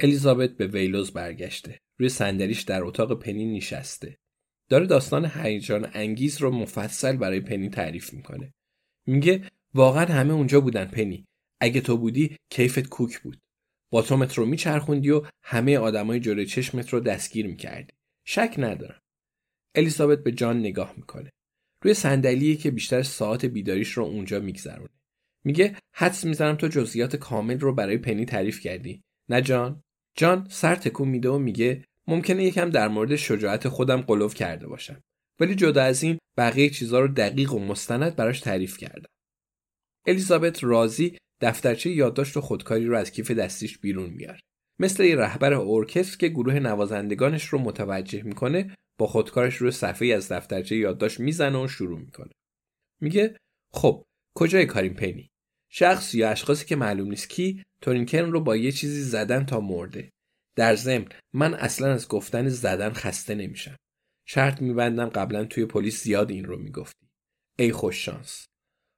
الیزابت به ویلوز برگشته. روی صندلیش در اتاق پنی نشسته. داره داستان هیجان انگیز رو مفصل برای پنی تعریف می‌کنه. میگه واقعا همه اونجا بودن پنی. اگه تو بودی کیفت کوک بود. باتومت رو میچرخوندی و همه آدمای جلوی چشمت رو دستگیر می‌کردی. شک ندارم. الیزابت به جان نگاه می‌کنه. روی صندلیه که بیشتر ساعت بیداریش رو اونجا میگذرونه. میگه حدس می‌زنم تو جزئیات کامل رو برای پنی تعریف کردی. نه جان؟ جان سر تکون میده و میگه ممکنه یکم در مورد شجاعت خودم قلوف کرده باشم. ولی جدا از این بقیه چیزها رو دقیق و مستند براش تعریف کردم. الیزابت رازی دفترچه یادداشت و خودکاری رو از کیف دستیش بیرون میاره. مثل یه رهبر ارکستر که گروه نوازندگانش رو متوجه می‌کنه با خودکارش روی صفحه از دفترچه یادداشت می‌زنه و شروع می‌کنه. میگه خب کجای کاریم پنی؟ شخص یا اشخاصی که معلوم نیست کی تورینکرن رو با یه چیزی زدن تا مرده. در ضمن من اصلا از گفتن زدن خسته نمیشم. شرط میبندم قبلا توی پلیس زیاد این رو می‌گفتی. ای خوش شانس.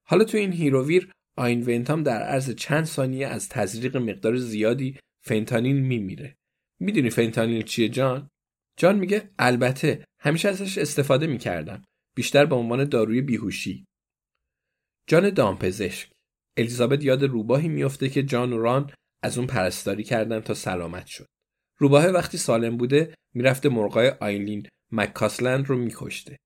حالا تو این هیروویر آین ونتام در عرض چند ثانیه از تزریق مقدار زیادی فنتانیل میمیره. می‌دونی فنتانیل چیه جان؟ جان میگه البته همیشه ازش استفاده می‌کردم. بیشتر به عنوان داروی بیهوشی. جان دامپزشک. الیزابت یاد روباهی میفته که جان و ران از اون پرستاری کردن تا سلامت شد. روباه وقتی سالم بوده می‌رفته مرغای آیلین مکاسلند رو میکشته.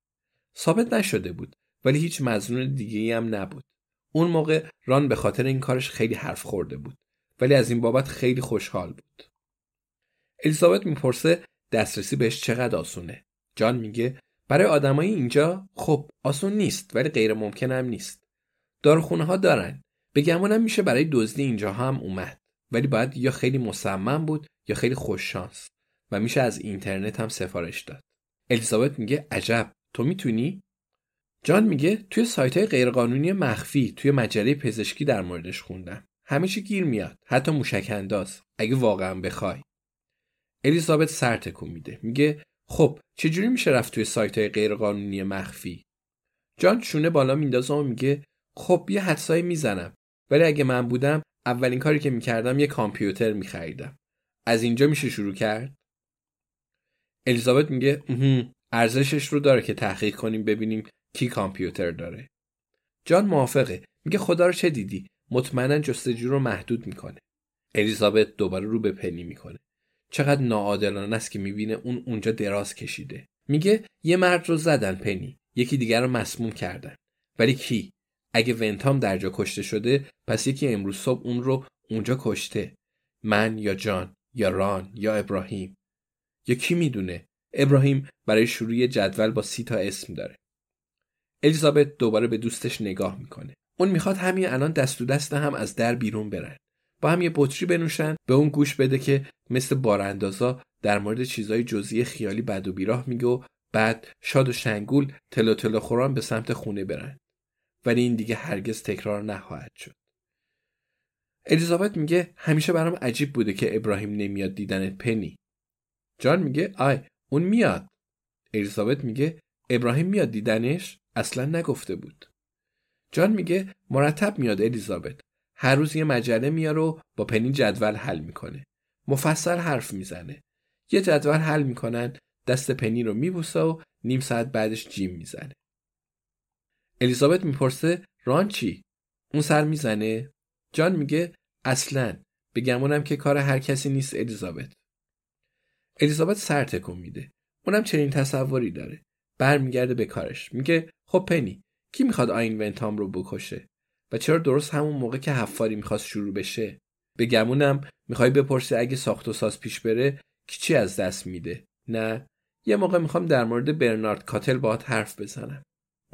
ثابت نشده بود ولی هیچ مزنون دیگه ای هم نبود. اون موقع ران به خاطر این کارش خیلی حرف خورده بود ولی از این بابت خیلی خوشحال بود. الیزابت می‌پرسه دسترسی بهش چقدر آسونه. جان میگه برای آدمای اینجا خب آسون نیست ولی غیر ممکن هم نیست. داروخونه ها دارن. به گمانم میشه برای دزدی اینجا هم اومد. ولی باید یا خیلی مصمم بود یا خیلی خوششانس و میشه از اینترنت هم سفارش داد. الیزابت میگه عجب تو می‌تونی؟ جان میگه توی سایت های غیرقانونی مخفی توی مجله پزشکی در موردش خوندم. چی گیر میاد حتی موشک انداز اگه واقعا بخوای. الیزابت سر تکون میده میگه خب چجوری میشه رفت توی سایت های غیرقانونی مخفی؟ جان شونه بالا میندازه و میگه خب یه حدسایی می‌زنم ولی اگه من بودم اولین کاری که می‌کردم یه کامپیوتر میخریدم. از اینجا میشه شروع کرد؟ الیزابت میگه ارزشش رو داره که تحقیق کنیم ببینیم کی کامپیوتر داره. جان موافقه. میگه خدا رو چه دیدی؟ مطمئنا جستجو رو محدود می‌کنه. الیزابت دوباره رو به پنی می‌کنه. چقدر ناعادلانه است که می‌بینه اون اونجا دراز کشیده. میگه یه مرد رو زدن پنی. یکی دیگر رو مسموم کردن. ولی کی؟ اگه ونتام در جا کشته شده پس یکی امروز صبح اون رو اونجا کشته. من یا جان یا ران یا ابراهیم. یا کی می‌دونه؟ ابراهیم برای شروع جدول با سی تا اسم داره. الیزابت دوباره به دوستش نگاه می‌کنه. اون می‌خواد همین الان دست و دست هم از در بیرون برن. با هم یه بطری بنوشن به اون گوش بده که مثل باراندازا در مورد چیزای جزئی خیالی بد و بیراه میگه و بعد شاد و شنگول تلو تلو خوران به سمت خونه برن. ولی این دیگه هرگز تکرار نخواهد شد. الیزابت میگه همیشه برام عجیب بوده که ابراهیم نمیاد دیدنت پنی. جان میگه آی اون میاد. الیزابت میگه ابراهیم میاد دیدنش؟ اصلا نگفته بود. جان میگه مرتب میاد الیزابت. هر روز یه مجله میاره و با پنی جدول حل می‌کنه. مفصل حرف می‌زنه. یه جدول حل می‌کنن دست پنی رو میبوسه و نیم ساعت بعدش جیم می‌زنه. الیزابت می‌پرسه ران چی؟ اون سر می‌زنه. جان میگه اصلا. بگمونم که کار هر کسی نیست الیزابت. الیزابت سر تکون میده. اونم چنین تصوری داره. برمیگرده به کارش. میگه خب پنی کی می‌خواد آین ونتام رو بکشه؟ و چرا درست همون موقع که حفاری می‌خواست شروع بشه؟ به گمونم می‌خوای بپرسی اگه ساخت و ساز پیش بره کی چی از دست میده؟ نه یه موقع می‌خوام در مورد برنارد کاتل باهات حرف بزنم.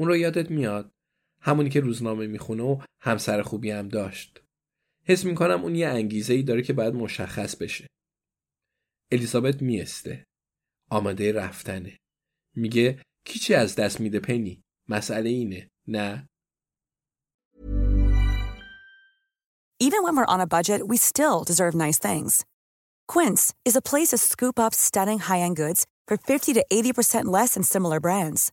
اون رو یادت میاد. همونی که روزنامه می‌خونه و همسر خوبی هم داشت. حس می‌کنم اون یه انگیزه ای داره که باید مشخص بشه. الیزابت میسته آماده رفتنه. میگه کی چی از دست میده پنی؟ مسئله اینه نه؟ Even when we're on a budget, we still deserve nice things. Quince is a place to scoop up stunning high-end goods for 50 to 80% less than similar brands.